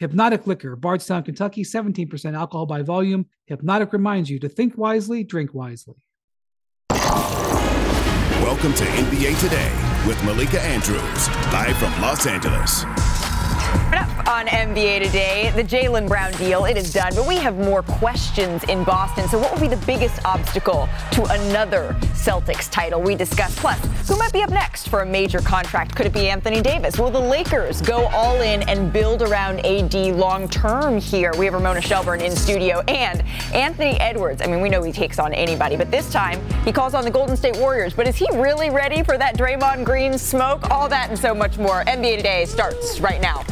Hpnotiq Liquor, Bardstown, Kentucky, 17% alcohol by volume. Hpnotiq reminds you to think wisely, drink wisely. Welcome to NBA Today with Malika Andrews, live from Los Angeles on NBA today, the Jaylen Brown deal, it is done, but we have more questions in Boston. So, what will be the biggest obstacle to another Celtics title? We discuss. Plus, who might be up next for a major contract? Could it be Anthony Davis? Will the Lakers go all in and build around AD long term here? We have Ramona Shelburne in studio and Anthony Edwards. I mean, we know he takes on anybody, but this time he calls on the Golden State Warriors. But is he really ready for that Draymond Green smoke? All that and so much more. NBA Today starts right now.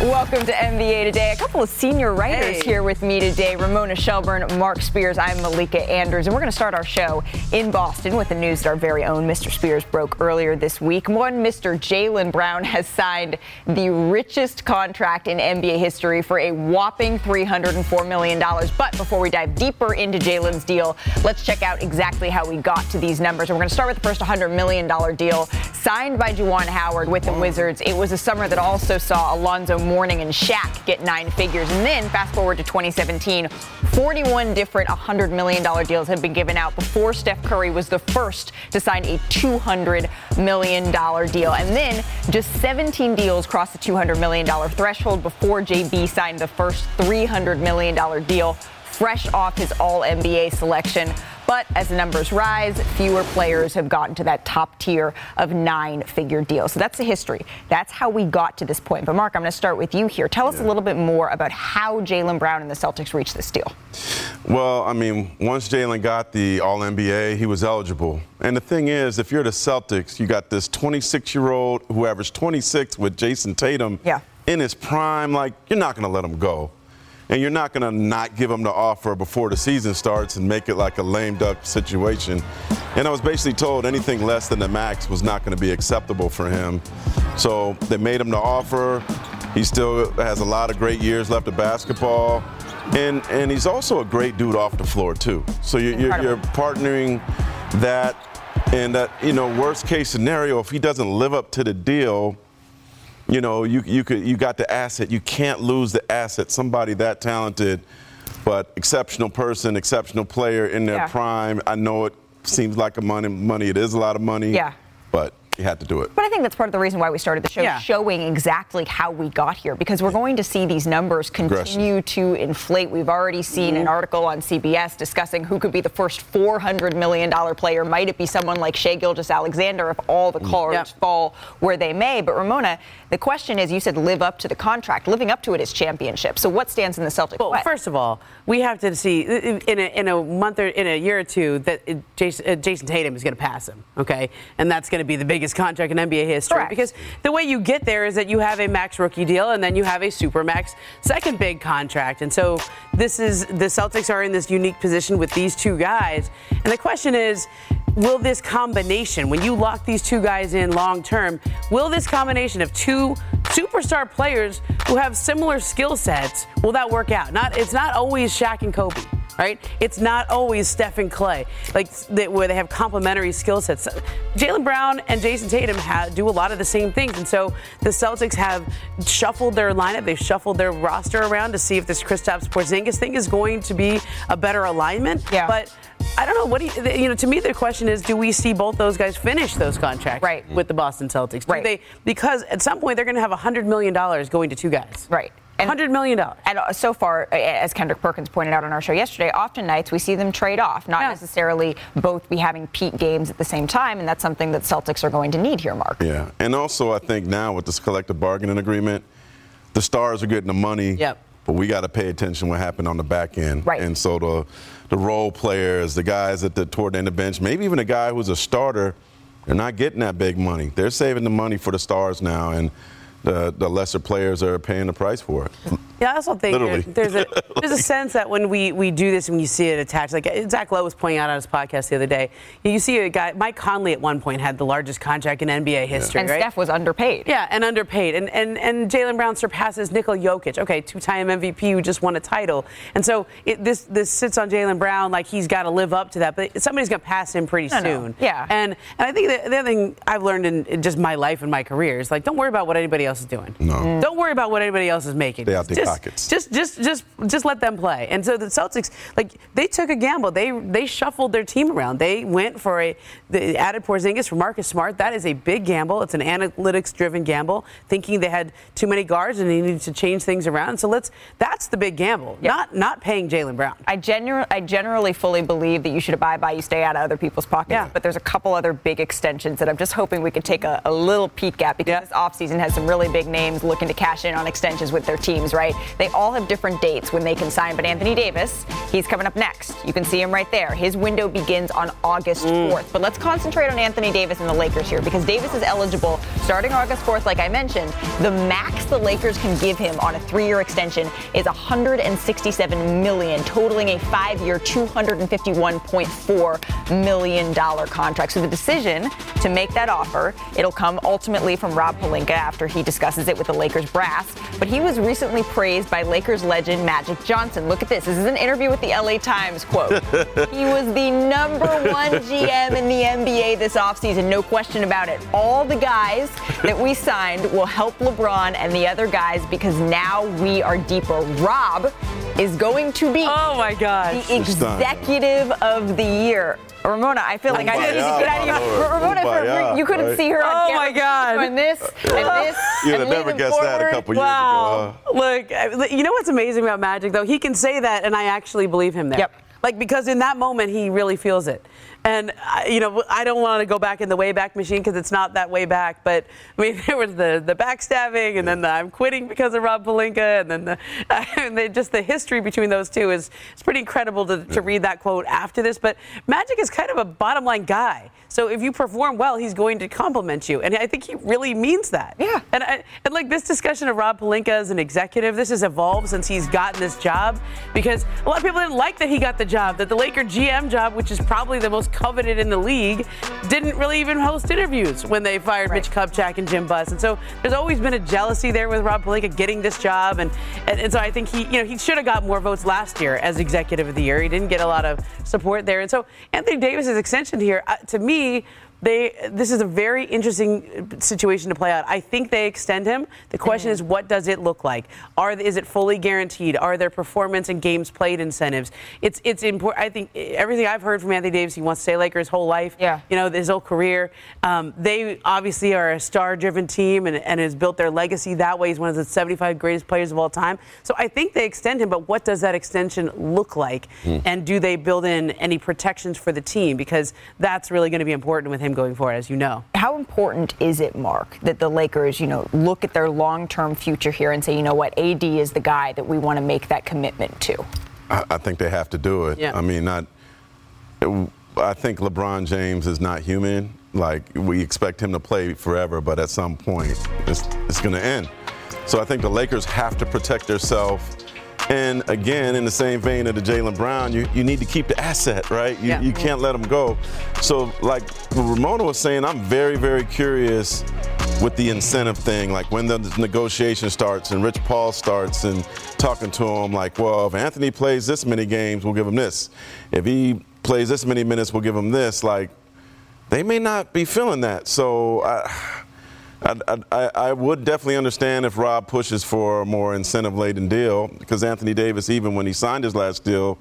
Welcome to NBA Today. A couple of senior writers hey. here with me today Ramona Shelburne, Mark Spears. I'm Malika Andrews, and we're going to start our show in Boston with the news that our very own Mr. Spears broke earlier this week. One Mr. Jaylen Brown has signed the richest contract in NBA history for a whopping $304 million. But before we dive deeper into Jaylen's deal, let's check out exactly how we got to these numbers. And we're going to start with the first $100 million deal signed by Juwan Howard with the mm. Wizards. It was a summer that also saw Alonzo Mourning and Shaq get nine figures. And then fast forward to 2017, 41 different $100 million deals had been given out before Steph Curry was the first to sign a $200 million deal. And then just 17 deals crossed the $200 million threshold before JB signed the first $300 million deal fresh off his All NBA selection. But as the numbers rise, fewer players have gotten to that top tier of nine figure deal. So that's the history. That's how we got to this point. But Mark, I'm going to start with you here. Tell us yeah. a little bit more about how Jaylen Brown and the Celtics reached this deal. Well, I mean, once Jaylen got the All NBA, he was eligible. And the thing is, if you're the Celtics, you got this 26 year old who averaged 26 with Jayson Tatum yeah. in his prime. Like, you're not going to let him go and you're not going to not give them the offer before the season starts and make it like a lame duck situation. And I was basically told anything less than the max was not going to be acceptable for him. So they made him the offer. He still has a lot of great years left of basketball. And, and he's also a great dude off the floor, too. So you're, you're, you're partnering that and that, you know, worst case scenario, if he doesn't live up to the deal, you know, you, you, could, you got the asset. You can't lose the asset. Somebody that talented, but exceptional person, exceptional player in their yeah. prime. I know it seems like a money, money. It is a lot of money. Yeah. But you had to do it. But I think that's part of the reason why we started the show, yeah. showing exactly how we got here, because we're going to see these numbers continue to inflate. We've already seen mm-hmm. an article on CBS discussing who could be the first $400 million player. Might it be someone like Shai Gilgeous-Alexander if all the cards yep. fall where they may? But Ramona, the question is, you said live up to the contract. Living up to it is championship. So what stands in the Celtics well, way? First of all, we have to see in a, in a month or in a year or two that Jayson, uh, Jayson Tatum is going to pass him, okay? And that's going to be the biggest contract in NBA history. Correct. Because the way you get there is that you have a max rookie deal and then you have a super max second big contract. And so this is the Celtics are in this unique position with these two guys. And the question is, will this combination, when you lock these two guys in long term, will this combination of two superstar players who have similar skill sets, will that work out? Not, it's not always Shaq and Kobe right? It's not always Steph and Clay, like they, where they have complementary skill sets. Jaylen Brown and Jayson Tatum do a lot of the same things, and so the Celtics have shuffled their lineup. They've shuffled their roster around to see if this Kristaps Porzingis thing is going to be a better alignment. Yeah. But I don't know. What do you, you know? To me, the question is, do we see both those guys finish those contracts right. with the Boston Celtics? Do right. They, because at some point they're going to have hundred million dollars going to two guys. Right. And, $100 million. And uh, so far, as Kendrick Perkins pointed out on our show yesterday, often nights we see them trade off, not yeah. necessarily both be having peak games at the same time. And that's something that Celtics are going to need here, Mark. Yeah. And also, I think now with this collective bargaining agreement, the stars are getting the money. Yep. But we got to pay attention what happened on the back end. Right. And so the, the role players, the guys at the toward the end of the bench, maybe even a guy who's a starter, they're not getting that big money. They're saving the money for the stars now. And the, the lesser players are paying the price for it. Yeah, I also think Literally. there's a there's a sense that when we, we do this and you see it attached, like uh, Zach Lowe was pointing out on his podcast the other day, you see a guy, Mike Conley at one point had the largest contract in NBA history, And right? Steph was underpaid. Yeah, and underpaid. And and, and Jaylen Brown surpasses Nikola Jokic. Okay, two-time MVP who just won a title. And so it, this this sits on Jaylen Brown like he's got to live up to that. But somebody's going to pass him pretty No, no. soon. Yeah. And and I think the, the other thing I've learned in, in just my life and my career is like don't worry about what anybody else is doing. No. Mm. Don't worry about what anybody else is making. Stay out their just, pockets. Just just just just let them play. And so the Celtics like they took a gamble. They they shuffled their team around. They went for a they added Porzingis for Marcus Smart. That is a big gamble. It's an analytics driven gamble, thinking they had too many guards and they needed to change things around. So let's that's the big gamble. Yeah. Not not paying Jaylen Brown. I, gener- I generally fully believe that you should abide by, you stay out of other people's pockets. Yeah. But there's a couple other big extensions that I'm just hoping we could take a, a little peek at because Yeah. this offseason has some really big names looking to cash in on extensions with their teams, right? They all have different dates when they can sign, but Anthony Davis, he's coming up next. You can see him right there. His window begins on August mm. 4th. But let's concentrate on Anthony Davis and the Lakers here because Davis is eligible starting August 4th, like I mentioned. The max the Lakers can give him on a three year extension is 167 million, totaling a five year, $251.4 million contract. So the decision to make that offer, it'll come ultimately from Rob Pelinka after he discusses it with the Lakers brass. But he was recently praised by Lakers legend Magic Johnson. Look at this. This is an interview with the LA Times quote. he was the number one GM in the NBA this offseason, no question about it. All the guys that we signed will help LeBron and the other guys because now we are deeper. Rob is going to be Oh my god the executive of the year. Ramona, I feel like I need to get out of here. Kumbaya, Ramona, for- kumbaya, you couldn't right? see her on Oh camera. my God. Doing this and this. You'd have never leaning guessed that a forward. couple years Wow. ago. huh? Look, you know what's amazing about Magic, though? He can say that, and I actually believe him there. Yep. Like, because in that moment, he really feels it. And, I- you know, I don't want to go back in the Wayback Machine because it's not that way back. But, I mean, there was the, the backstabbing, and then the I'm quitting because of Rob Pelinka, and then the, and the, just the history between those two is it's pretty incredible to, to read that quote after this. But Magic is kind of a bottom line guy. So if you perform well, he's going to compliment you. And I think he really means that. Yeah. And, I, and like this discussion of Rob Pelinka as an executive, this has evolved since he's gotten this job because a lot of people didn't like that he got the job, that the Laker GM job, which is probably the most coveted in the league, didn't really even host interviews when they fired Mitch Kupchak and Jim Buss. And so there's always been a jealousy there with Rob Pelinka getting this job. And, and, and so I think he, you know, he should have got more votes last year as executive of the year. He didn't get a lot of support there. And so Anthony Davis's extension here, uh, to me, que they this is a very interesting situation to play out. I think they extend him. The question is, what does it look like? Are is it fully guaranteed? Are there performance and games played incentives? It's it's important. I think everything I've heard from Anthony Davis, he wants to stay Laker his whole life. Yeah. You know, his whole career. Um, they obviously are a star-driven team and, and has built their legacy that way. He's one of the 75 greatest players of all time. So I think they extend him, but what does that extension look like? And do they build in any protections for the team? Because that's really going to be important with him going forward, as you know. How important is it, Mark, that the Lakers, you know, look at their long-term future here and say, you know what, AD is the guy that we want to make that commitment to? I, I think they have to do it. Yeah. I mean, not. I think LeBron James is not human. Like we expect him to play forever, but at some point, it's it's going to end. So I think the Lakers have to protect themselves. And again, in the same vein of the Jaylen Brown, you, you need to keep the asset, right? You, Yeah. you can't let him go. So, like Ramona was saying, I'm very, very curious with the incentive thing, like when the negotiation starts and Rich Paul starts and talking to him, like, well, if Anthony plays this many games, we'll give him this. If he plays this many minutes, we'll give him this. Like, they may not be feeling that. So, I, I, I, I would definitely understand if Rob pushes for a more incentive-laden deal, because Anthony Davis, even when he signed his last deal,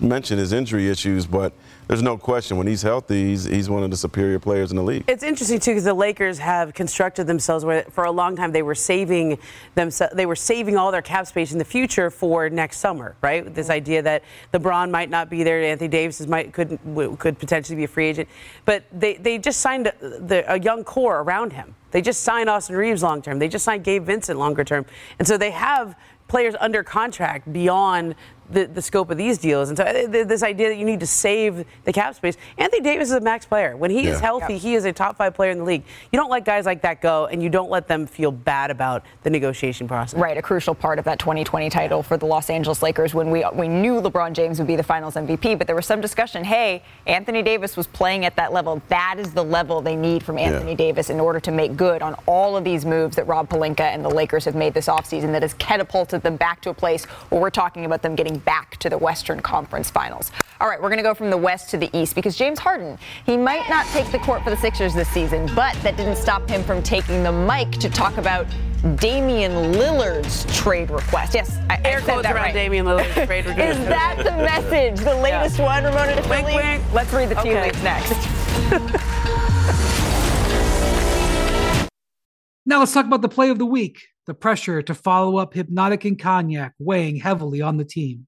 mentioned his injury issues, but there's no question when he's healthy, he's, he's one of the superior players in the league. It's interesting too because the Lakers have constructed themselves where for a long time they were saving themselves they were saving all their cap space in the future for next summer, right? This mm-hmm. idea that LeBron might not be there, Anthony Davis might could could potentially be a free agent, but they they just signed a, the, a young core around him. They just signed Austin Reaves long term. They just signed Gabe Vincent longer term, and so they have players under contract beyond the, the scope of these deals. And so uh, this idea that you need to save the cap space. Anthony Davis is a max player. When he yeah. is healthy, he is a top five player in the league. You don't let guys like that go, and you don't let them feel bad about the negotiation process. Right, a crucial part of that 2020 title for the Los Angeles Lakers when we we knew LeBron James would be the Finals MVP, but there was some discussion. Hey, Anthony Davis was playing at that level. That is the level they need from Anthony yeah. Davis in order to make good on all of these moves that Rob Pelinka and the Lakers have made this offseason that has catapulted them back to a place where we're talking about them getting back to the Western Conference Finals. All right, we're going to go from the West to the East because James Harden, he might not take the court for the Sixers this season, but that didn't stop him from taking the mic to talk about Damian Lillard's trade request. Yes, I, Air I quotes around right. Damian Lillard's trade request. Is that the message? The latest yeah. one, Ramona wink, wink. Let's read the tea okay. leaves next. now let's talk about the play of the week. The pressure to follow up Hpnotiq and Cognac weighing heavily on the team.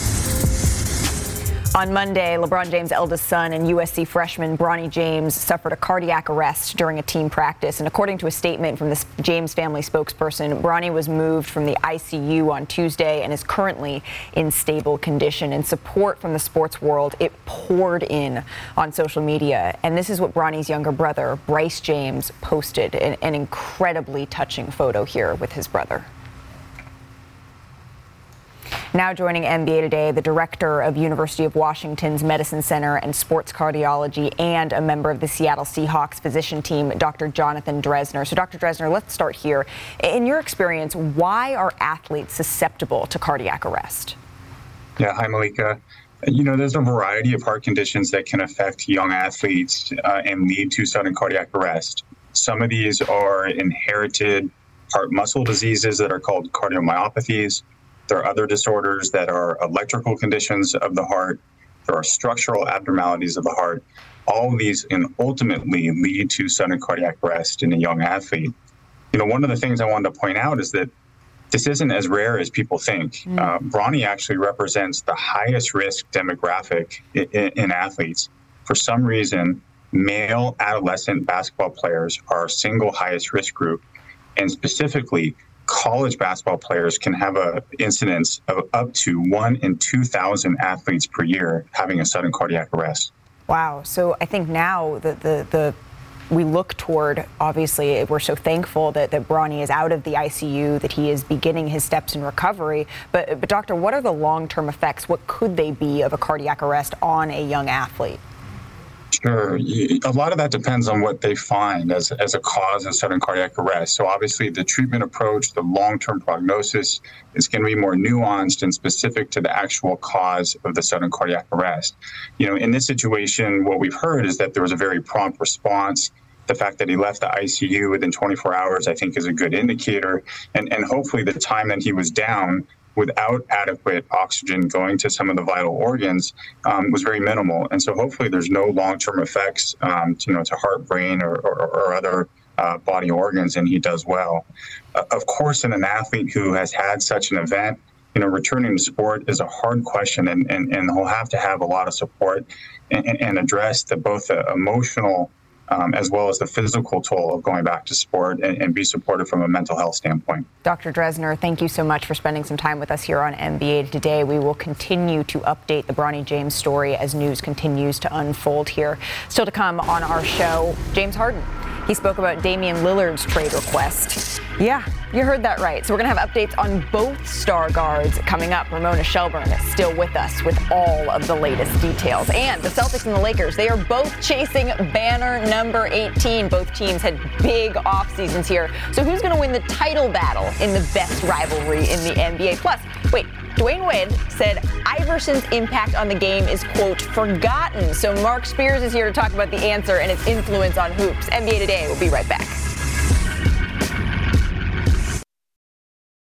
On Monday, LeBron James' eldest son and USC freshman Bronny James suffered a cardiac arrest during a team practice. And according to a statement from the James family spokesperson, Bronny was moved from the ICU on Tuesday and is currently in stable condition. And support from the sports world, it poured in on social media. And this is what Bronny's younger brother, Bryce James, posted an, an incredibly touching photo here with his brother. Now joining NBA Today, the director of University of Washington's Medicine Center and Sports Cardiology and a member of the Seattle Seahawks physician team, Dr. Jonathan Drezner. So, Dr. Drezner, let's start here. In your experience, why are athletes susceptible to cardiac arrest? Yeah, hi, Malika. You know, there's a variety of heart conditions that can affect young athletes uh, and lead to sudden cardiac arrest. Some of these are inherited heart muscle diseases that are called cardiomyopathies. There are other disorders that are electrical conditions of the heart. There are structural abnormalities of the heart. All of these can ultimately lead to sudden cardiac arrest in a young athlete. You know, one of the things I wanted to point out is that this isn't as rare as people think. Mm. Uh, Bronny actually represents the highest risk demographic in, in athletes. For some reason, male adolescent basketball players are our single highest risk group. And specifically, college basketball players can have a incidence of up to one in 2,000 athletes per year having a sudden cardiac arrest. Wow. So I think now the, the, the we look toward obviously we're so thankful that, that Bronny is out of the ICU, that he is beginning his steps in recovery. But but doctor, what are the long-term effects? What could they be of a cardiac arrest on a young athlete? Sure. A lot of that depends on what they find as, as a cause of sudden cardiac arrest. So, obviously, the treatment approach, the long term prognosis is going to be more nuanced and specific to the actual cause of the sudden cardiac arrest. You know, in this situation, what we've heard is that there was a very prompt response. The fact that he left the ICU within 24 hours, I think, is a good indicator. And, and hopefully, the time that he was down without adequate oxygen going to some of the vital organs um, was very minimal. And so hopefully there's no long-term effects, um, to, you know, to heart, brain, or, or, or other uh, body organs, and he does well. Uh, of course, in an athlete who has had such an event, you know, returning to sport is a hard question, and, and, and he'll have to have a lot of support and, and address the, both the emotional um, as well as the physical toll of going back to sport and, and be supported from a mental health standpoint. Dr. Drezner, thank you so much for spending some time with us here on NBA Today. We will continue to update the Bronny James story as news continues to unfold here. Still to come on our show, James Harden. He spoke about Damian Lillard's trade request. Yeah, you heard that right. So we're going to have updates on both star guards coming up. Ramona Shelburne is still with us with all of the latest details. And the Celtics and the Lakers, they are both chasing banner number 18. Both teams had big off seasons here. So who's going to win the title battle in the best rivalry in the NBA? Plus, wait, Dwyane Wade said Iverson's impact on the game is, quote, forgotten. So Mark Spears is here to talk about the answer and its influence on hoops. NBA Today, we'll be right back.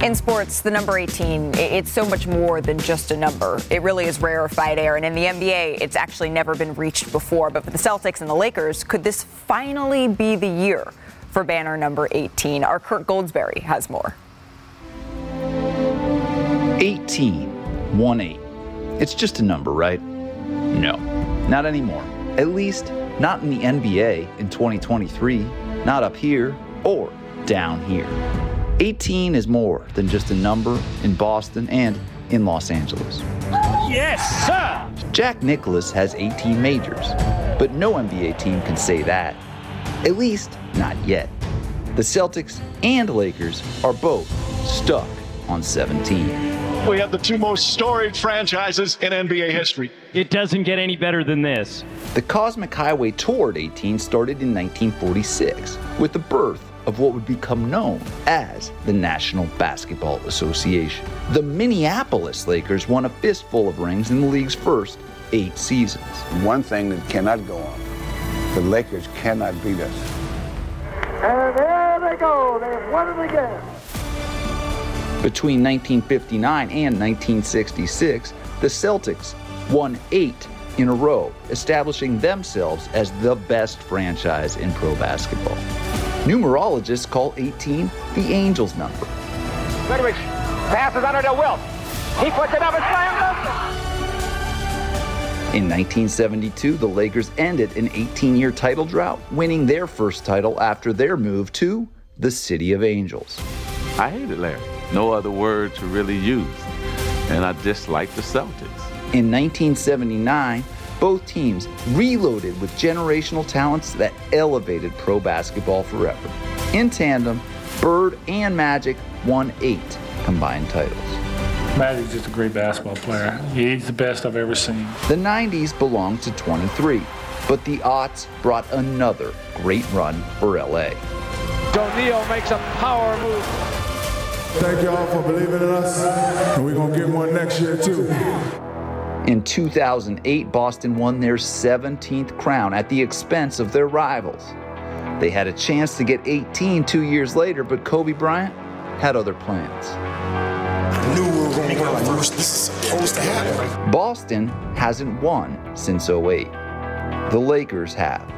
In sports, the number 18, it's so much more than just a number. It really is rarefied air. And in the NBA, it's actually never been reached before. But for the Celtics and the Lakers, could this finally be the year for banner number 18? Our Kirk Goldsberry has more. 18, 1 8. It's just a number, right? No, not anymore. At least, not in the NBA in 2023, not up here or down here. 18 is more than just a number in Boston and in Los Angeles. Yes, sir! Jack Nicklaus has 18 majors, but no NBA team can say that. At least, not yet. The Celtics and Lakers are both stuck on 17. We have the two most storied franchises in NBA history. It doesn't get any better than this. The Cosmic Highway toward 18 started in 1946 with the birth of what would become known as the National Basketball Association. The Minneapolis Lakers won a fistful of rings in the league's first eight seasons. One thing that cannot go on the Lakers cannot beat us. And there they go, they've won it again. Between 1959 and 1966, the Celtics won eight in a row, establishing themselves as the best franchise in pro basketball. Numerologists call 18 the Angels number. Goodrich passes under to Wilt. He puts it up and slams In 1972, the Lakers ended an 18 year title drought, winning their first title after their move to the City of Angels. I hated Larry. No other word to really use. And I disliked the Celtics. In 1979, both teams reloaded with generational talents that elevated pro basketball forever. In tandem, Bird and Magic won eight combined titles. Magic's just a great basketball player. He's the best I've ever seen. The 90s belonged to 23, but the aughts brought another great run for LA. O'Neal makes a power move. Thank y'all for believing in us, and we're going to get one next year, too. In 2008, Boston won their 17th crown at the expense of their rivals. They had a chance to get 18 two years later, but Kobe Bryant had other plans. I knew we were going to win. Knew this was supposed to happen. Boston hasn't won since 08. The Lakers have.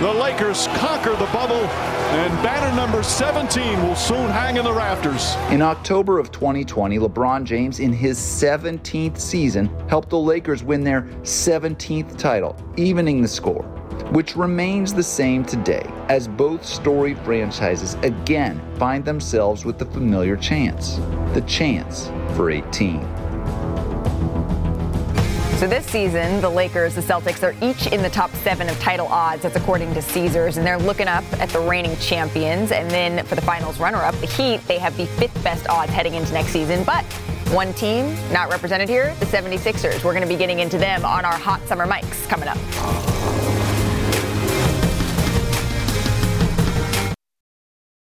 The Lakers conquer the bubble, and banner number 17 will soon hang in the rafters. In October of 2020, LeBron James, in his 17th season, helped the Lakers win their 17th title, evening the score, which remains the same today as both storied franchises again find themselves with the familiar chance the chance for 18. So this season, the Lakers, the Celtics, are each in the top seven of title odds. That's according to Caesars. And they're looking up at the reigning champions. And then for the finals runner up, the Heat, they have the fifth best odds heading into next season. But one team not represented here, the 76ers. We're going to be getting into them on our hot summer mics coming up.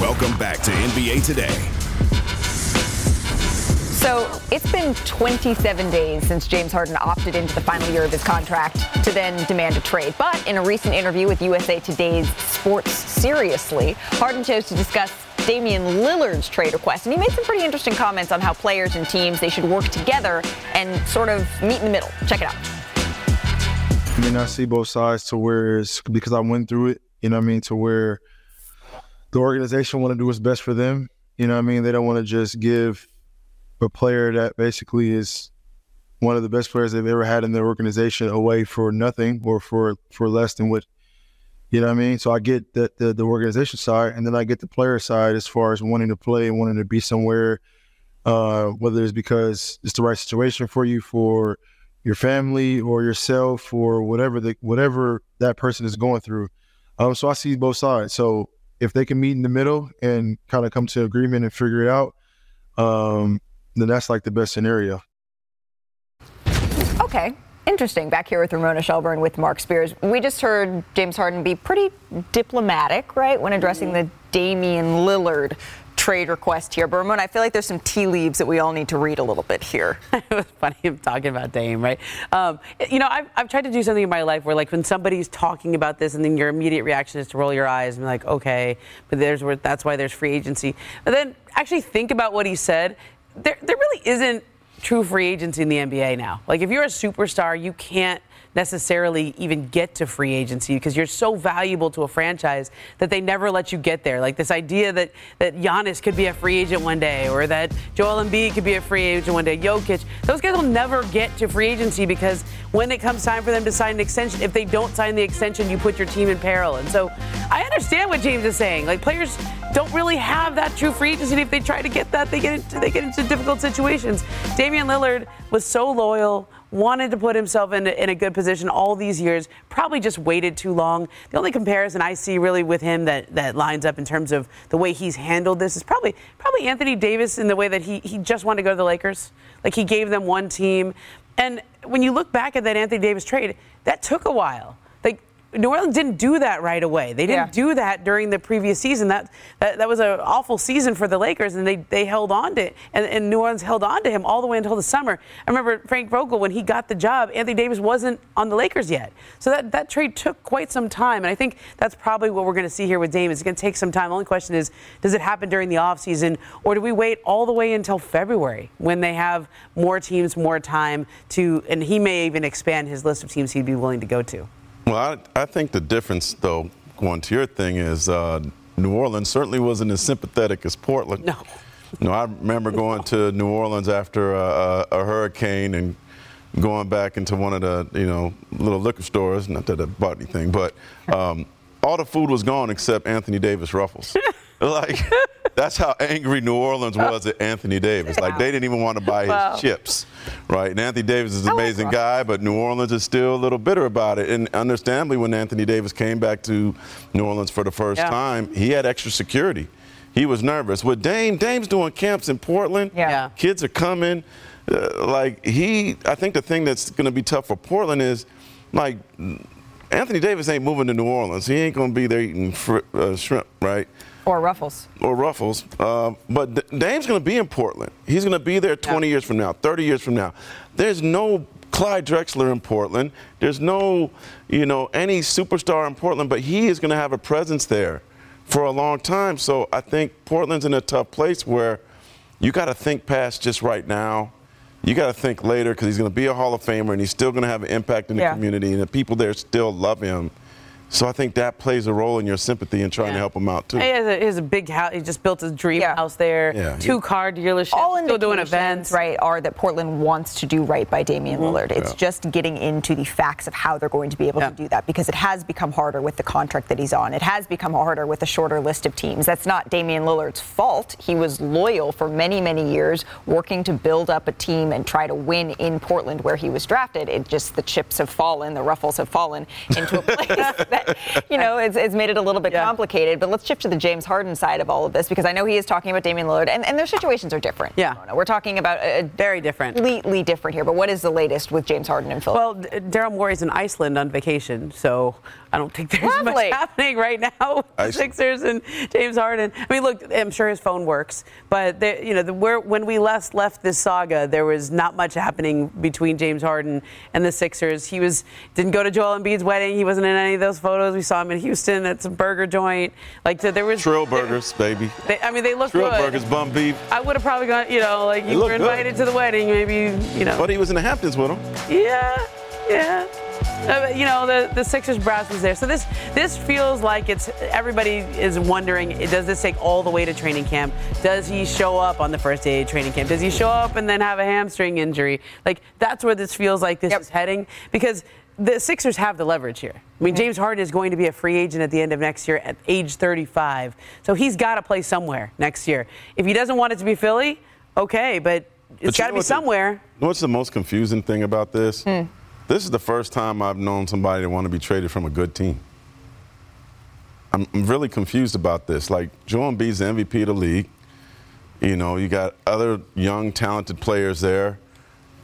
Welcome back to NBA Today. So it's been 27 days since James Harden opted into the final year of his contract to then demand a trade. But in a recent interview with USA Today's Sports Seriously, Harden chose to discuss Damian Lillard's trade request, and he made some pretty interesting comments on how players and teams they should work together and sort of meet in the middle. Check it out. I mean, I see both sides to where it's because I went through it. You know what I mean? To where the organization want to do what's best for them. You know what I mean? They don't want to just give a player that basically is one of the best players they've ever had in their organization away for nothing or for for less than what you know what I mean? So I get the, the, the organization side and then I get the player side as far as wanting to play wanting to be somewhere, uh, whether it's because it's the right situation for you, for your family or yourself or whatever the whatever that person is going through. Um, so I see both sides. So if they can meet in the middle and kind of come to agreement and figure it out, um, then that's like the best scenario. Okay. Interesting. Back here with Ramona Shelburne with Mark Spears. We just heard James Harden be pretty diplomatic, right, when addressing the Damian Lillard trade request here. But Ramona, I feel like there's some tea leaves that we all need to read a little bit here. it was funny him talking about Dame, right? Um, you know, I've, I've tried to do something in my life where, like, when somebody's talking about this, and then your immediate reaction is to roll your eyes and be like, okay, but there's where that's why there's free agency. But then actually think about what he said. There, there really isn't true free agency in the NBA now. Like, if you're a superstar, you can't necessarily even get to free agency because you're so valuable to a franchise that they never let you get there. Like this idea that that Giannis could be a free agent one day or that Joel Embiid could be a free agent one day, Jokic, those guys will never get to free agency because when it comes time for them to sign an extension, if they don't sign the extension, you put your team in peril. And so I understand what James is saying. Like players don't really have that true free agency. If they try to get that, they get into, they get into difficult situations. Damian Lillard was so loyal wanted to put himself in, in a good position all these years, probably just waited too long. The only comparison I see really with him that, that lines up in terms of the way he's handled this is probably probably Anthony Davis in the way that he, he just wanted to go to the Lakers. Like he gave them one team. And when you look back at that Anthony Davis trade, that took a while. New Orleans didn't do that right away. They didn't yeah. do that during the previous season. That that, that was an awful season for the Lakers, and they, they held on to it. And, and New Orleans held on to him all the way until the summer. I remember Frank Vogel, when he got the job, Anthony Davis wasn't on the Lakers yet. So that, that trade took quite some time. And I think that's probably what we're going to see here with Dame. It's going to take some time. The only question is, does it happen during the offseason, or do we wait all the way until February when they have more teams, more time to, and he may even expand his list of teams he'd be willing to go to? Well, I, I think the difference, though, going to your thing, is uh, New Orleans certainly wasn't as sympathetic as Portland. No. Know, I remember going to New Orleans after a, a, a hurricane and going back into one of the you know little liquor stores. Not that I bought anything, but um, all the food was gone except Anthony Davis ruffles. like that's how angry New Orleans was at Anthony Davis. Like they didn't even want to buy his Wow. chips, right? And Anthony Davis is an amazing guy, but New Orleans is still a little bitter about it. And understandably, when Anthony Davis came back to New Orleans for the first Yeah. time, he had extra security. He was nervous. With Dame, Dame's doing camps in Portland. Yeah. Kids are coming. Uh, like he, I think the thing that's going to be tough for Portland is, like, Anthony Davis ain't moving to New Orleans. He ain't going to be there eating fr- uh, shrimp, right? Or Ruffles. or Ruffles. Uh, but D- Dame's going to be in Portland. He's going to be there 20 years from now, 30 years from now. There's no Clyde Drexler in Portland. There's no, you know, any superstar in Portland, but he is going to have a presence there for a long time. So I think Portland's in a tough place where you got to think past just right now. You got to think later because he's going to be a Hall of Famer and he's still going to have an impact in the Yeah. community, and the people there still love him. So I think that plays a role in your sympathy and trying to help him out too. He has, a, he has a big house. He just built his dream house there. Yeah. Two car dealerships. All still doing indications, events. right, are that Portland wants to do right by Damian mm-hmm. Lillard. It's just getting into the facts of how they're going to be able to do that because it has become harder with the contract that he's on. It has become harder with a shorter list of teams. That's not Damian Lillard's fault. He was loyal for many, many years, working to build up a team and try to win in Portland where he was drafted. It just the chips have fallen, the ruffles have fallen into a place that you know it's, it's made it a little bit complicated. But let's shift to the James Harden side of all of this because I know he is talking about Damian Lillard, and, and their situations are different. Yeah, we're talking about a, very different, completely different here. But what is the latest with James Harden and Phil? Well, D- Daryl Morey's in Iceland on vacation, so I don't think there's Lovely. much happening right now with the Sixers and James Harden. I mean, look, I'm sure his phone works, but there, you know, the, where, when we last left this saga, there was not much happening between James Harden and the Sixers. He was didn't go to Joel Embiid's wedding. He wasn't in any of those photos. We saw him in Houston at some burger joint. Like so there was. Trill burgers, baby. They, I mean, they look Trill good. burgers, bum beef. I would have probably gone, you know, like you look were good. invited to the wedding, maybe, you know. But he was in the Hamptons with him. Yeah, yeah. Uh, you know the the Sixers brass was there, so this this feels like it's everybody is wondering: Does this take all the way to training camp? Does he show up on the first day of training camp? Does he show up and then have a hamstring injury? Like that's where this feels like this is heading because the Sixers have the leverage here. I mean, James Harden is going to be a free agent at the end of next year at age 35, so he's got to play somewhere next year. If he doesn't want it to be Philly, okay, but it's got to be what the- somewhere. What's the most confusing thing about this? Hmm. This is the first time I've known somebody to want to be traded from a good team. I'm, I'm really confused about this. Like, Joel Embiid's the MVP of the league. You know, you got other young, talented players there.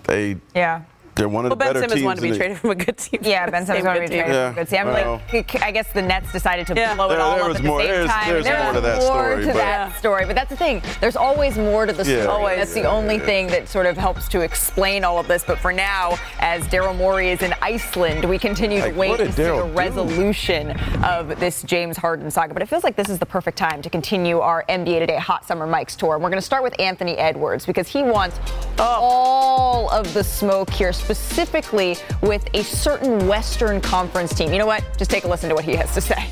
They, yeah. They're one of Well, the Ben better Simmons teams. wanted to be in the- traded from a good team. Yeah, Ben Simmons wanted to be team. traded Yeah, from a good team. I'm well. like, I guess the Nets decided to Yeah. blow it There- all there up was at the more- same there's- time. there's There's more to that more story, to but- that story, but that's the thing. There's always more to the Yeah. story. Always. That's the only thing that sort of helps to explain all of this. But for now, as Daryl Morey is in Iceland, we continue to wait to see the Daryl do? resolution of this James Harden saga. But it feels like this is the perfect time to continue our NBA Today Hot Summer Mics tour. And we're going to start with Anthony Edwards because he wants oh. all of the smoke here, specifically with a certain Western Conference team. You know what? Just take a listen to what he has to say.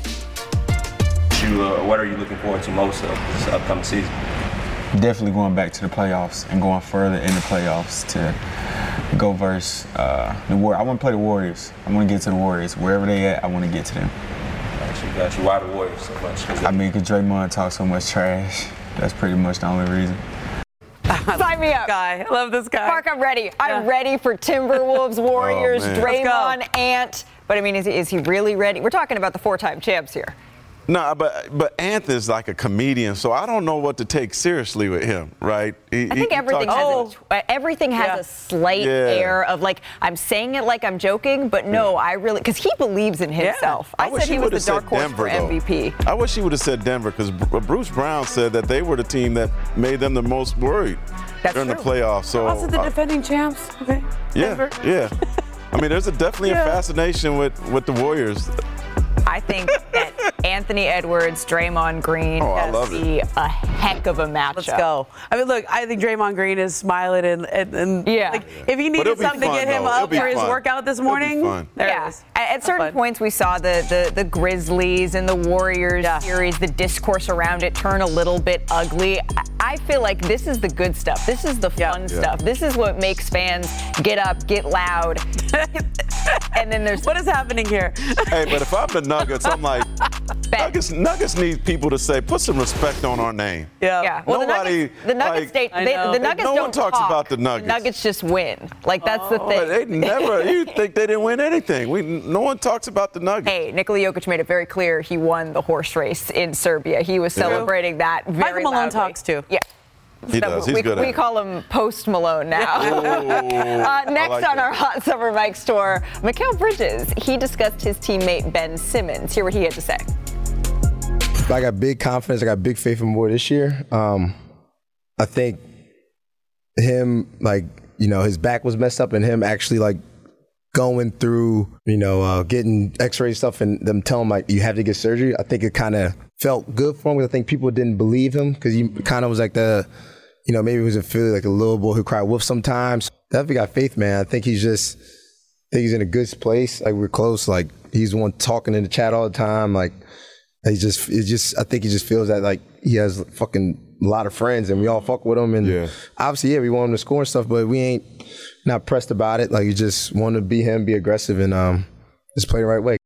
You, uh, what are you looking forward to most of this upcoming season? Definitely going back to the playoffs and going further in the playoffs to go versus uh, the War. I want to play the Warriors. I want to get to the Warriors. Wherever they at, I want to get to them. Got you, got you. Why the Warriors so much? 'Cause I mean, because Draymond talks so much trash. That's pretty much the only reason. Sign me up. Guy, I love this guy. Mark, I'm ready. I'm ready for Timberwolves, Warriors, oh, man. Draymond, Ant. But I mean, is he, is he really ready? We're talking about the four-time champs here. No, but but Anthony's like a comedian, so I don't know what to take seriously with him, right? He- I think he everything talks- has a, everything has a slight Yeah. air of like I'm saying it like I'm joking, but no, I really because he believes in himself. I, wish said he was would've the dark said horse Denver, for though. MVP. I wish he would have said Denver because Bruce Brown said that they were the team that made them the most worried That's during the playoffs. So Also, the uh, defending champs. Okay. yeah, Denver. yeah. I mean, there's a definitely Yeah. a fascination with with the Warriors. I think that Anthony Edwards, Draymond Green, Oh, I will love be a heck of a matchup. Let's go. I mean, look, I think Draymond Green is smiling and, and, and Yeah. like, if he needed something fun, to get him though. Up be for his workout this morning, fun. there yeah. it is. At, at certain fun. points, we saw the, the, the Grizzlies and the Warriors Yeah. series, the discourse around it turn a little bit ugly. I, I feel like this is the good stuff. This is the fun Yeah. stuff. This is what makes fans get up, get loud. and then there's what is happening here? hey, but if I'm the Nuggets, I'm like, Nuggets, Nuggets need people to say, put some respect on our name. Yeah. Yeah. Well, Nobody, the Nuggets, the Nuggets like- they, the Nuggets No don't one talks talk. about the Nuggets. Nuggets just win. Like that's the oh. thing. they never. You think they didn't win anything? We no one talks about the Nuggets. Hey, Nikola Jokic made it very clear he won the horse race in Serbia. He was Yeah. celebrating that very Michael Malone loudly. talks too. Yeah. He does. He's we, good we at it. call him Post Malone now. uh, next like on that. our Hot Summer Mics tour, Mikal Bridges. He discussed his teammate Ben Simmons. Hear what he had to say. I got big confidence. I got big faith in more this year. Um, I think him, like, you know, his back was messed up and him actually, like, going through, you know, uh, getting x-ray stuff and them telling him, like, you have to get surgery. I think it kind of felt good for him because I think people didn't believe him because he kind of was like the, you know, maybe he was in Philly, like a little boy who cried wolf sometimes. Definitely got faith, man. I think he's just, I think he's in a good place. Like, we're close. Like, he's one talking in the chat all the time. Like, he just, it just, I think he just feels that like he has fucking a lot of friends and we all fuck with him. And obviously, yeah, we want him to score and stuff, but we ain't not pressed about it. Like, you just want to be him, be aggressive, and um, just play the right way.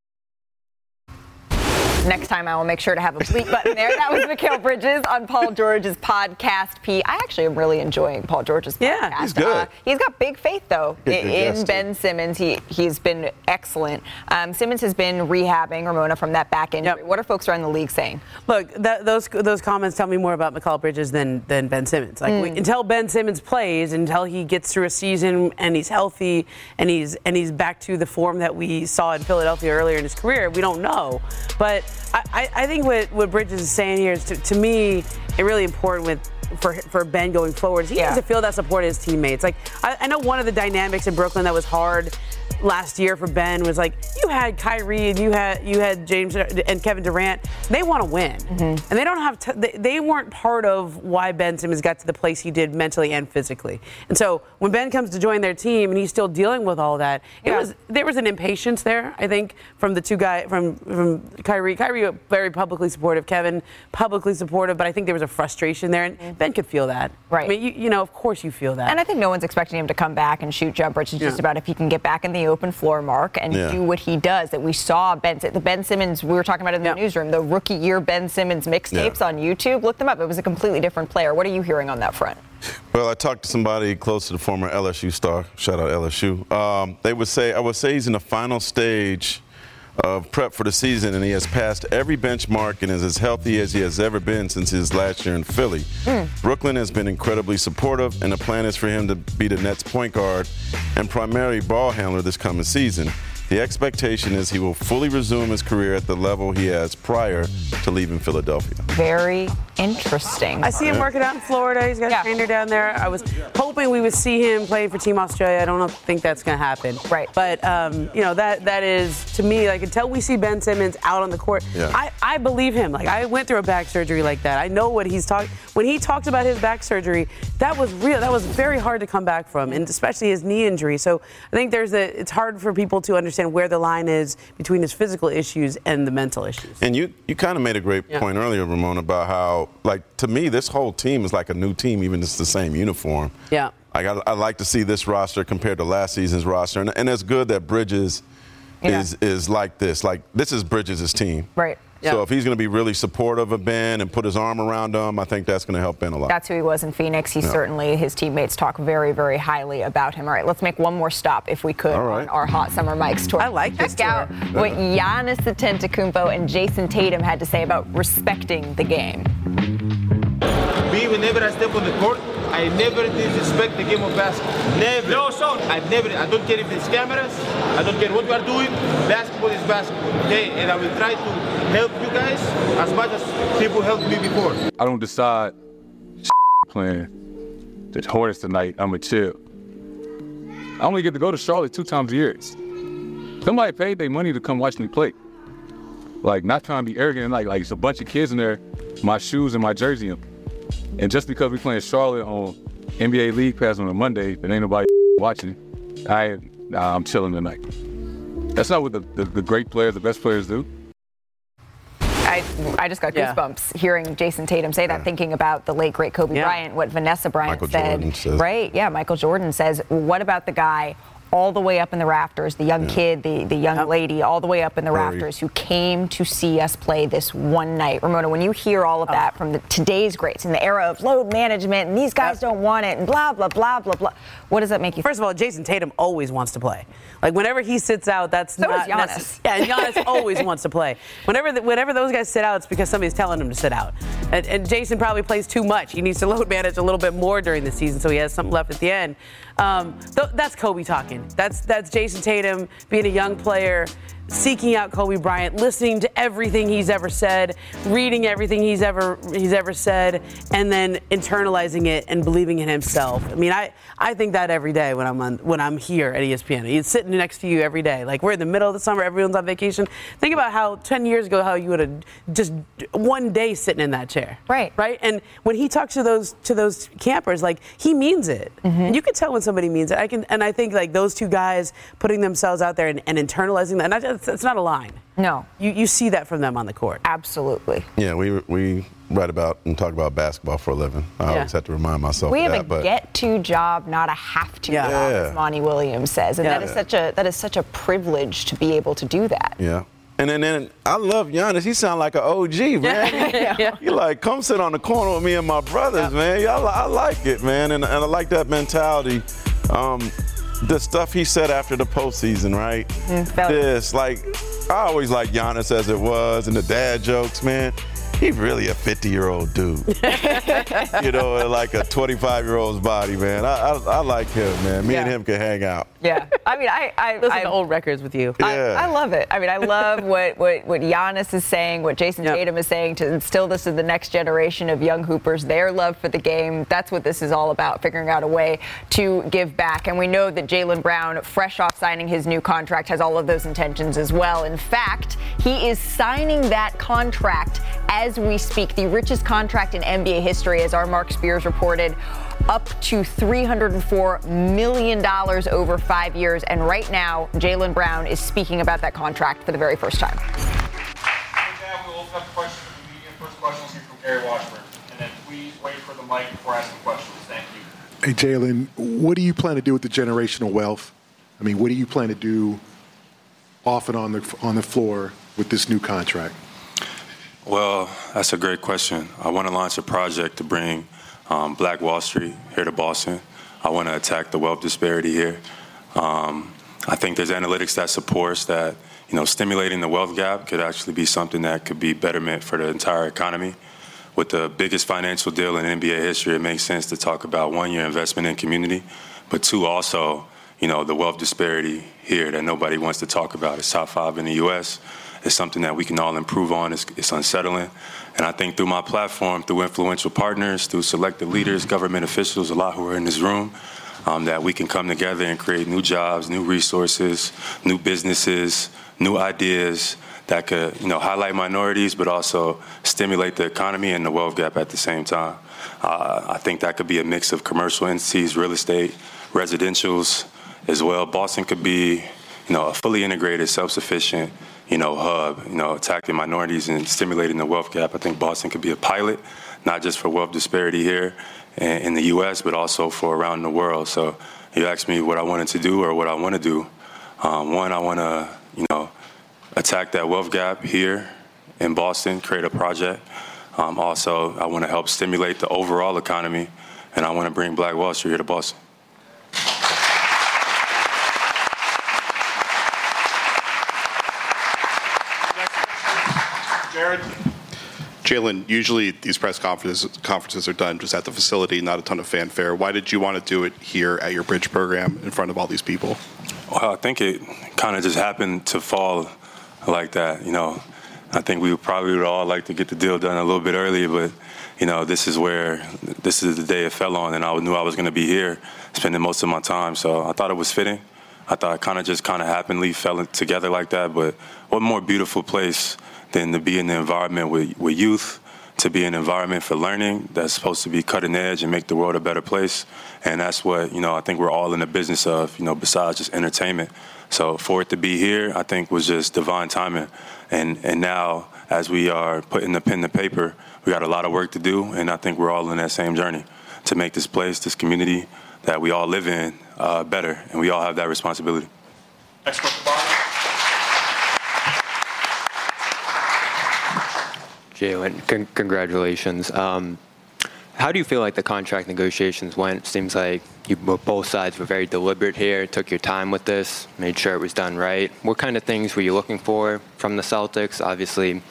Next time, I will make sure to have a bleep button there. That was Mikal Bridges on Paul George's podcast. P. I actually am really enjoying Paul George's podcast. Yeah, he's good. Uh, he's got big faith though in, in Ben Simmons. He he's been excellent. Um, Simmons has been rehabbing Ramona from that back injury. What are folks around the league saying? Look, that, those those comments tell me more about Mikal Bridges than than Ben Simmons. Like we, Mm. until Ben Simmons plays, until he gets through a season and he's healthy and he's and he's back to the form that we saw in Philadelphia earlier in his career, we don't know. But I, I, think what, what Bridges is saying here is to, to me, it really important with. For, for Ben going forward, he Yeah. needs to feel that support of his teammates. Like I, I know one of the dynamics in Brooklyn that was hard last year for Ben was like you had Kyrie and you had you had James and Kevin Durant. They want to win, mm-hmm. and they don't have. T- they, they weren't part of why Ben Simmons got to the place he did mentally and physically. And so when Ben comes to join their team and he's still dealing with all that, it Yeah. was there was an impatience there. I think from the two guys from from Kyrie. Kyrie very publicly supportive, Kevin publicly supportive, but I think there was a frustration there, and Ben could feel that. Right. I mean, you, you know, of course you feel that. And I think no one's expecting him to come back and shoot jumpers. It's just Yeah. about if he can get back in the open floor mark and Yeah. do what he does. That we saw Ben, the Ben Simmons we were talking about in the newsroom, the rookie year Ben Simmons mixtapes on YouTube. Look them up. It was a completely different player. What are you hearing on that front? Well, I talked to somebody close to the former LSU star. Shout out LSU. Um, they would say, I would say he's in the final stage of prep for the season, and he has passed every benchmark and is as healthy as he has ever been since his last year in Philly. Hmm. Brooklyn has been incredibly supportive, and the plan is for him to be the Nets point guard and primary ball handler this coming season. The expectation is he will fully resume his career at the level he has prior to leaving Philadelphia. Very interesting. I see him working out in Florida. He's got a trainer down there. I was hoping we would see him playing for Team Australia. I don't think that's going to happen. Right. But um, you know that that is to me like until we see Ben Simmons out on the court, Yeah. I, I believe him. Like I went through a back surgery like that. I know what he's talking. When he talked about his back surgery, that was real. That was very hard to come back from, and especially his knee injury. So I think there's a. It's hard for people to understand where the line is between his physical issues and the mental issues. And you, you kind of made a great Yeah. point earlier, Ramon, about how, like, to me, this whole team is like a new team, even if it's the same uniform. Yeah. Like, I, I like to see this roster compared to last season's roster. And, and it's good that Bridges Yeah. is, is like this. Like, this is Bridges' team. Right. So if he's going to be really supportive of Ben and put his arm around him, I think that's going to help Ben a lot. That's who he was in Phoenix. He Yeah. certainly, his teammates talk very, very highly about him. All right, let's make one more stop, if we could, All right. on our Hot Summer Mics tour. I like Check out what Giannis Antetokounmpo and Jayson Tatum had to say about respecting the game. Me, whenever I step on the court, I never disrespect the game of basketball. Never. No, son. I never. I don't care if it's cameras. I don't care what you are doing. Basketball is basketball. Okay, and I will try to help you guys as much as people helped me before. I don't decide playing the hardest tonight. I'm a chill. I only get to go to Charlotte two times a year. Somebody paid their money to come watch me play. Like not trying to be arrogant, like like it's a bunch of kids in there, my shoes and my jersey. in. And just because we playing Charlotte on NBA League Pass on a Monday, but ain't nobody watching, I nah, I'm chilling tonight. That's not what the, the, the great players, the best players do. I, I just got Yeah. goosebumps hearing Jayson Tatum say that, thinking about the late great Kobe Yeah. Bryant, what Vanessa Bryant Michael said. Jordan says- Right? Yeah, Michael Jordan says, "What about the guy?" All the way up in the rafters, the young kid, the, the young lady, all the way up in the Very- rafters, who came to see us play this one night. Ramona, when you hear all of oh. that from the, today's greats in the era of load management, and these guys don't want it, and blah blah blah blah blah, what does that make you? First of all, Jayson Tatum always wants to play. Like whenever he sits out, that's So not does Giannis. necess- Yeah, and Giannis always wants to play. Whenever the, whenever those guys sit out, it's because somebody's telling them to sit out. And, and Jayson probably plays too much. He needs to load manage a little bit more during the season, so he has something left at the end. Um, th- that's Kobe talking. That's that's Jayson Tatum being a young player. Seeking out Kobe Bryant, listening to everything he's ever said, reading everything he's ever he's ever said, and then internalizing it and believing in himself. I mean, I, I think that every day when I'm on when I'm here at ESPN. He's sitting next to you every day. Like we're in the middle of the summer, everyone's on vacation. Think about how 10 years ago how you would have just one day sitting in that chair. Right. Right. And when he talks to those to those campers, like he means it. And you can tell when somebody means it. I can and I think like those two guys putting themselves out there and, and internalizing that. And I, it's, it's not a line. No. You you see that from them on the court. Absolutely. Yeah, we we write about and talk about basketball for a living. I Yeah. always have to remind myself We of have that. a but get-to job, not a have-to Yeah. job, Yeah. as Monty Williams says, and Yeah. that is such a that is such a privilege to be able to do that. yeah. And then, then I love Giannis. He sound like an OG, man. Yeah. He like come sit on the corner with me and my brothers, man. Y'all, I like it, man, and, and I like that mentality. Um, the stuff he said after the postseason, right? felt- this, like, I always like Giannis as it was, and the dad jokes, man. He really a 50 year old dude, you know, like a 25 year old's body, man. I, I, I like him, man. Me and him can hang out. Yeah, I mean, I I, Listen I, to old records with you. I, Yeah. I love it. I mean, I love what, what, what Giannis is saying, what Jayson Yep. Tatum is saying to instill this in the next generation of young hoopers, their love for the game. That's what this is all about, figuring out a way to give back. And we know that Jaylen Brown, fresh off signing his new contract, has all of those intentions as well. In fact, he is signing that contract as we speak, the richest contract in NBA history, as our Mark Spears reported up to $304 million over five years. And right now, Jaylen Brown is speaking about that contract for the very first time. Now we'll open up questions from the media. First question will be from Gary Washburn. And then please wait for the mic before asking questions. Thank you. Hey, Jaylen, what do you plan to do with the generational wealth? I mean, what do you plan to do off and on the on the floor with this new contract? Well, that's a great question. I want to launch a project to bring um, Black Wall Street here to Boston. I want to attack the wealth disparity here. Um, I think there's analytics that supports that you know stimulating the wealth gap could actually be something that could be betterment for the entire economy. With the biggest financial deal in NBA history, it makes sense to talk about one, your investment in community, but two, also you know the wealth disparity here that nobody wants to talk about. It's top five in the U.S. It's something that we can all improve on. It's, it's unsettling. And I think through my platform, through influential partners, through selected leaders, government officials, a lot who are in this room, um, that we can come together and create new jobs, new resources, new businesses, new ideas that could, you know, highlight minorities, but also stimulate the economy and the wealth gap at the same time. Uh, I think that could be a mix of commercial entities, real estate, residentials as well. Boston could be, you know, a fully integrated, self-sufficient, you know, hub, you know, attacking minorities and stimulating the wealth gap. I think Boston could be a pilot, not just for wealth disparity here in the U.S., but also for around the world. So you asked me what I wanted to do or what I want to do. Um, one, I want to, you know, attack that wealth gap here in Boston, create a project. Um, also, I want to help stimulate the overall economy, and I want to bring Black Wall Street here to Boston. Jaylen, usually these press conferences conferences are done just at the facility, not a ton of fanfare. Why did you want to do it here at your bridge program in front of all these people? Well, I think it kind of just happened to fall like that. You know, I think we probably would all like to get the deal done a little bit earlier, but you know, this is where this is the day it fell on, and I knew I was going to be here, spending most of my time. So I thought it was fitting. I thought it kind of just kind of happenly fell together like that. But what more beautiful place than to be in the environment with, with youth, to be an environment for learning that's supposed to be cutting edge and make the world a better place. And that's what, you know, I think we're all in the business of, you know, besides just entertainment. So for it to be here, I think was just divine timing. And and now as we are putting the pen to paper, we got a lot of work to do, and I think we're all in that same journey to make this place, this community that we all live in, uh, better, and we all have that responsibility. Next question, Jaylen, con- congratulations. Um, how do you feel like the contract negotiations went? Seems like you both sides were very deliberate here, took your time with this, made sure it was done right. What kind of things were you looking for from the Celtics? Obviously,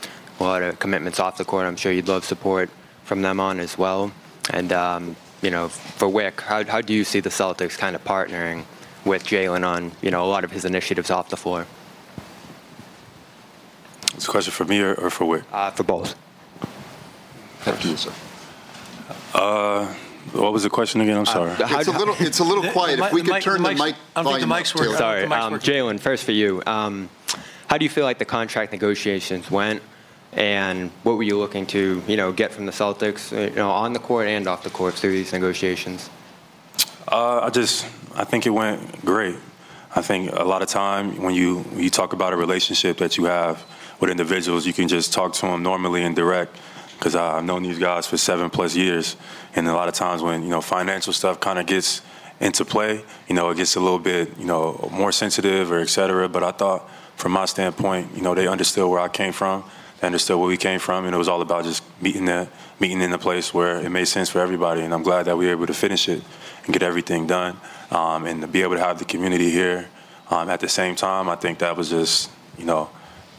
a lot of commitments off the court. I'm sure you'd love support from them on as well. And um, you know, for Wyc, how, how do you see the Celtics kind of partnering with Jaylen on you know a lot of his initiatives off the floor? It's a question for me or, or for Wyc? Uh, for both. Thank you, sir. Uh, what was the question again? I'm sorry. It's a little, it's a little quiet. If we could turn the mic volume up, Taylor. Sorry, um, Jaylen. First for you. Um, how do you feel like the contract negotiations went, and what were you looking to, you know, get from the Celtics, uh, you know, on the court and off the court through these negotiations? Uh, I just, I think it went great. I think a lot of time when you when you talk about a relationship that you have with individuals, you can just talk to them normally and direct. Because I've known these guys for seven plus years, and a lot of times when you know financial stuff kind of gets into play, you know, it gets a little bit, you know, more sensitive or et cetera. But I thought, from my standpoint, you know, they understood where I came from. They understood where we came from, and it was all about just meeting that, meeting in a place where it made sense for everybody. And I'm glad that we were able to finish it and get everything done, um, and to be able to have the community here um, at the same time. I think that was just, you know,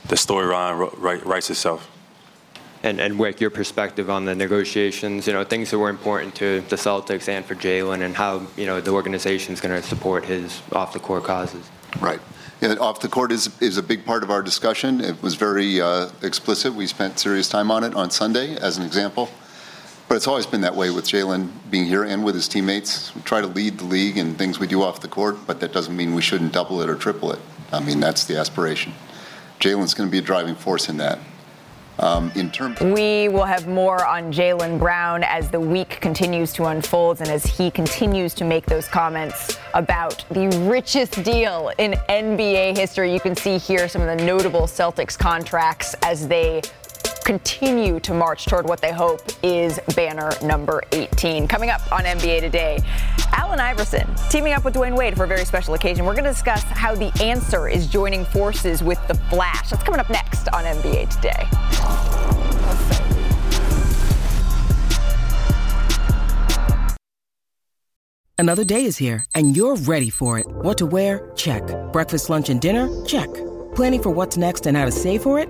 the storyline writes itself and, and Wyc, your perspective on the negotiations, you know, things that were important to the Celtics and for Jaylen and how, you know, the organization is going to support his off the court causes. Right. Yeah, off the court is, is a big part of our discussion. It was very uh, explicit. We spent serious time on it on Sunday, as an example. But it's always been that way with Jaylen being here and with his teammates. We try to lead the league in things we do off the court, but that doesn't mean we shouldn't double it or triple it. I mean, that's the aspiration. Jaylen's going to be a driving force in that. Um, in terms, we will have more on Jaylen Brown as the week continues to unfold and as he continues to make those comments about the richest deal in NBA history. You can see here some of the notable Celtics contracts as they continue to march toward what they hope is banner number 18. Coming up on NBA Today, Allen Iverson teaming up with Dwyane Wade for a very special occasion. We're going to discuss how the answer is joining forces with the Flash. That's coming up next on NBA Today. Another day is here, and you're ready for it. What to wear? Check. Breakfast, lunch, and dinner? Check. Planning for what's next and how to save for it?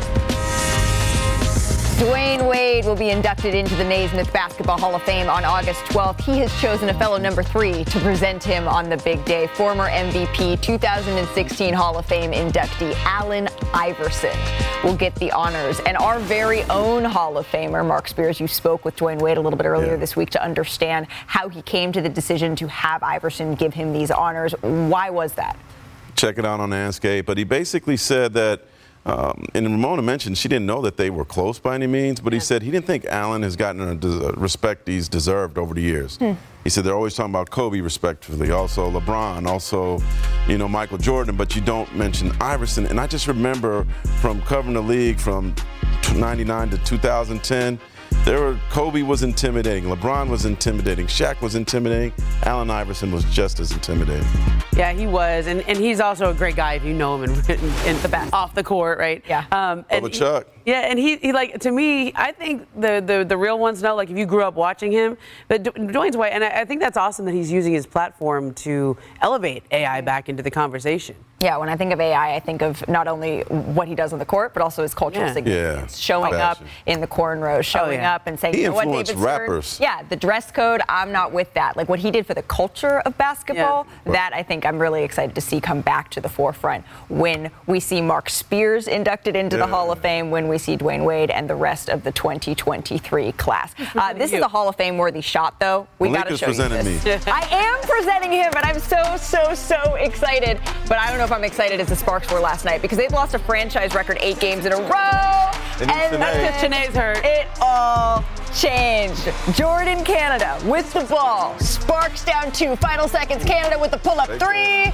Dwyane Wade will be inducted into the Naismith Basketball Hall of Fame on August 12th. He has chosen a fellow number three to present him on the big day. Former MVP, 2016 Hall of Fame inductee Allen Iverson will get the honors. And our very own Hall of Famer, Mark Spears, you spoke with Dwyane Wade a little bit earlier yeah. this week to understand how he came to the decision to have Iverson give him these honors. Why was that? Check it out on Andscape. But he basically said that um, and Ramona mentioned she didn't know that they were close by any means, but he said he didn't think Allen has gotten the respect he's deserved over the years. Hmm. He said they're always talking about Kobe respectively, also LeBron, also, you know, Michael Jordan, but you don't mention Iverson. And I just remember from covering the league from 99 to 2010, there were Kobe was intimidating, LeBron was intimidating, Shaq was intimidating, Allen Iverson was just as intimidating. Yeah, he was, and, and he's also a great guy if you know him in, in, in the back off the court, right? Yeah. Um, and he, Chuck. Yeah, and he, he like to me, I think the, the the real ones know. Like if you grew up watching him, but Dwyane's way, and I, I think that's awesome that he's using his platform to elevate AI back into the conversation. Yeah, when I think of AI, I think of not only what he does on the court, but also his cultural Yeah. significance. Yeah. Showing up in the cornrows, showing yeah. up and saying, He you know what, influenced David Stern? rappers. Yeah, the dress code, I'm not with that. Like what he did for the culture of basketball, that I think I'm really excited to see come back to the forefront when we see Mark Spears inducted into the Hall of Fame, when we see Dwyane Wade and the rest of the 2023 class. Uh, this is a Hall of Fame worthy shot, though. We got to Malika's show you presenting this. me. I am presenting him, and I'm so, so, so excited. But I don't know if I'm excited as the Sparks were last night because they've lost a franchise record eight games in a row. They need And that's because Sinead's hurt. It all changed. Jordan Canada with the ball. Sparks down two. Final seconds. Canada with the pull up three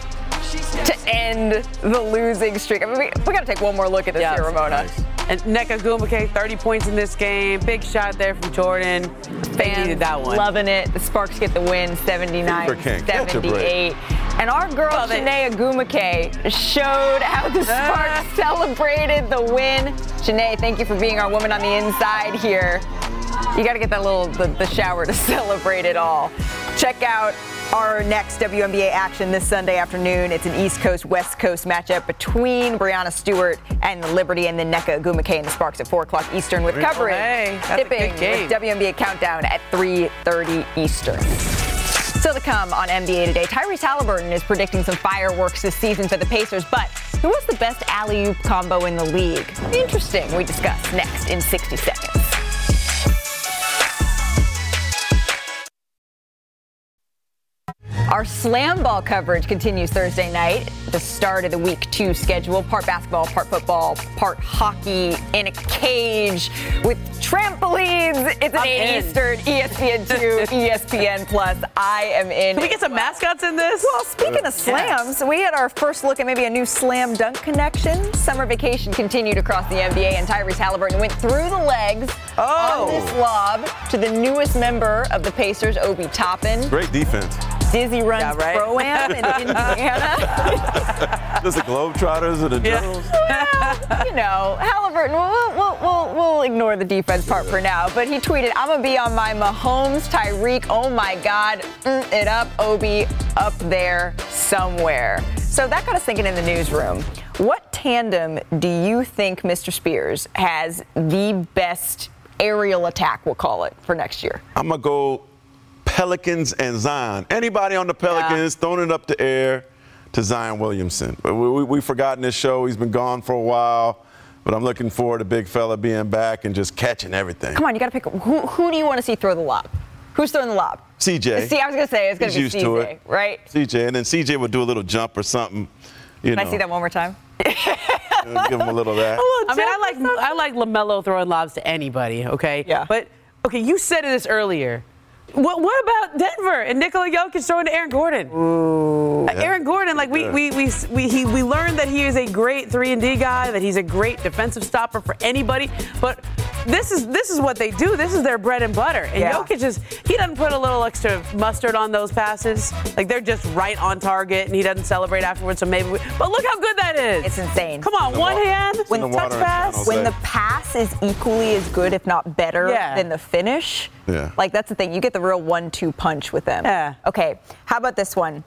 to end the losing streak. I mean, we, we got to take one more look at this here, Ramona. And Nneka Ogwumike, 30 points in this game. Big shot there from Jordan. They needed that one. Loving it. The Sparks get the win, 79 Cooper can't catch a break. 78. And our girl, Well, they- Chiney Ogwumike, showed how the ah. Sparks celebrated the win. Chiney, thank you for being our woman on the inside here. You got to get that little the, the shower to celebrate it all. Check out our next WNBA action this Sunday afternoon. It's an East Coast West Coast matchup between Breanna Stewart and the Liberty, and then Nneka Ogwumike and the Sparks at 4 o'clock Eastern with coverage. Hey, that's a good tipping with WNBA countdown at 3:30 Eastern. Still to come on NBA today, Tyrese Halliburton is predicting some fireworks this season for the Pacers, but who was the best alley-oop combo in the league? Interesting. We discuss next in 60 seconds. Our slam ball coverage continues Thursday night, the start of the week two schedule. Part basketball, part football, part hockey in a cage with trampolines. It's an I'm 8 in. Eastern, E ESPN2, ESPN Plus. I am in. Can we get some mascots in this? Well, speaking of slams, we had our first look at maybe a new slam dunk connection. Summer vacation continued across the NBA, and Tyrese Halliburton went through the legs on oh. this lob to the newest member of the Pacers, Obi Toppin. Great defense. Dizzy runs Yeah, right. pro am in Indiana. Just the Globetrotters and the Generals. you know, Halliburton, we'll, we'll, we'll, we'll ignore the defense part for now, but he tweeted, I'm going to be on my Mahomes, Tyreek, oh my God, mm, it up, Obi, up there somewhere. So that got us thinking in the newsroom. What tandem do you think Mr. Spears has the best aerial attack, we'll call it, for next year? I'm gonna go Pelicans and Zion. Anybody on the Pelicans throwing it up the air to Zion Williamson. We, we, we've forgotten this show. He's been gone for a while, but I'm looking forward to big fella being back and just catching everything. Come on, you got to pick. Who, who do you want to see throw the lob? Who's throwing the lob? CJ. See, I was going to say it's going He's to be used CJ, to it. right? CJ, and then CJ would do a little jump or something. You Can know, I see that one more time? give him a little of that. I mean, I like I like Lamelo throwing lobs to anybody. Okay. Yeah. But okay, you said this earlier. What, what about Denver and Nikola Jokic throwing to Aaron Gordon? Ooh. Aaron Gordon, like we, Yeah. we, we, we, he, we learned that he is a great three and D guy, that he's a great defensive stopper for anybody. But this is this is what they do. This is their bread and butter. And Yeah. Jokic is he doesn't put a little extra mustard on those passes. Like they're just right on target, and he doesn't celebrate afterwards. So maybe. We, but look how good that is. It's insane. Come on, one hand, When touch the water pass. When the pass is equally as good, if not better, Yeah. than the finish, Yeah. like that's the thing. You get the real one-two punch with them. Yeah. Okay. How about this one?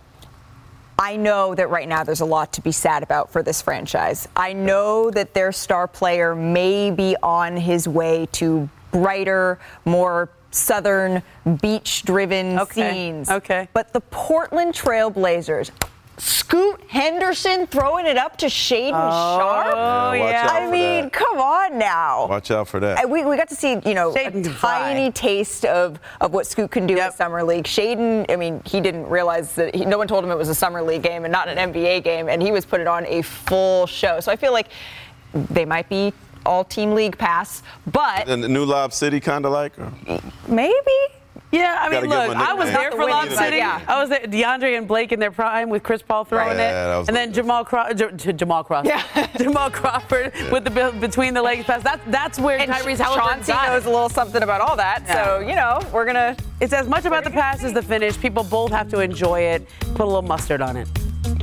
I know that right now there's a lot to be sad about for this franchise. I know that their star player may be on his way to brighter, more southern, beach driven Okay, scenes. okay. But the Portland Trail Blazers, Scoot Henderson throwing it up to Shaedon oh, Sharpe? Oh, Yeah, yeah. I mean, that. come on now. Watch out for that. We, we got to see, you know, Shaedon a can fly. tiny taste of, of what Scoot can do Yep. at Summer League. Shaedon, I mean, he didn't realize that he, no one told him it was a Summer League game and not an NBA game, and he was putting on a full show. So I feel like they might be all team league pass, but and the new Lob City kind of like. or- maybe. Yeah, I mean, look, I was there for the Lob City. but yeah. I was there, DeAndre and Blake in their prime with Chris Paul throwing Yeah, it, was and then lovely. Jamal Craw- J- J- Jamal Crawford, Yeah. Jamal Crawford with the between the legs pass. That's that's where And Tyrese Halliburton Chauncey got knows a little something about all that. So, you know, we're going to. It's as much about the pass as the finish. People both have to enjoy it. Put a little mustard on it.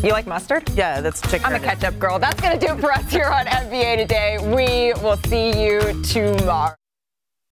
You like mustard? Yeah, that's chicken. I'm a ketchup girl. That's going to do it for us here on NBA Today. We will see you tomorrow.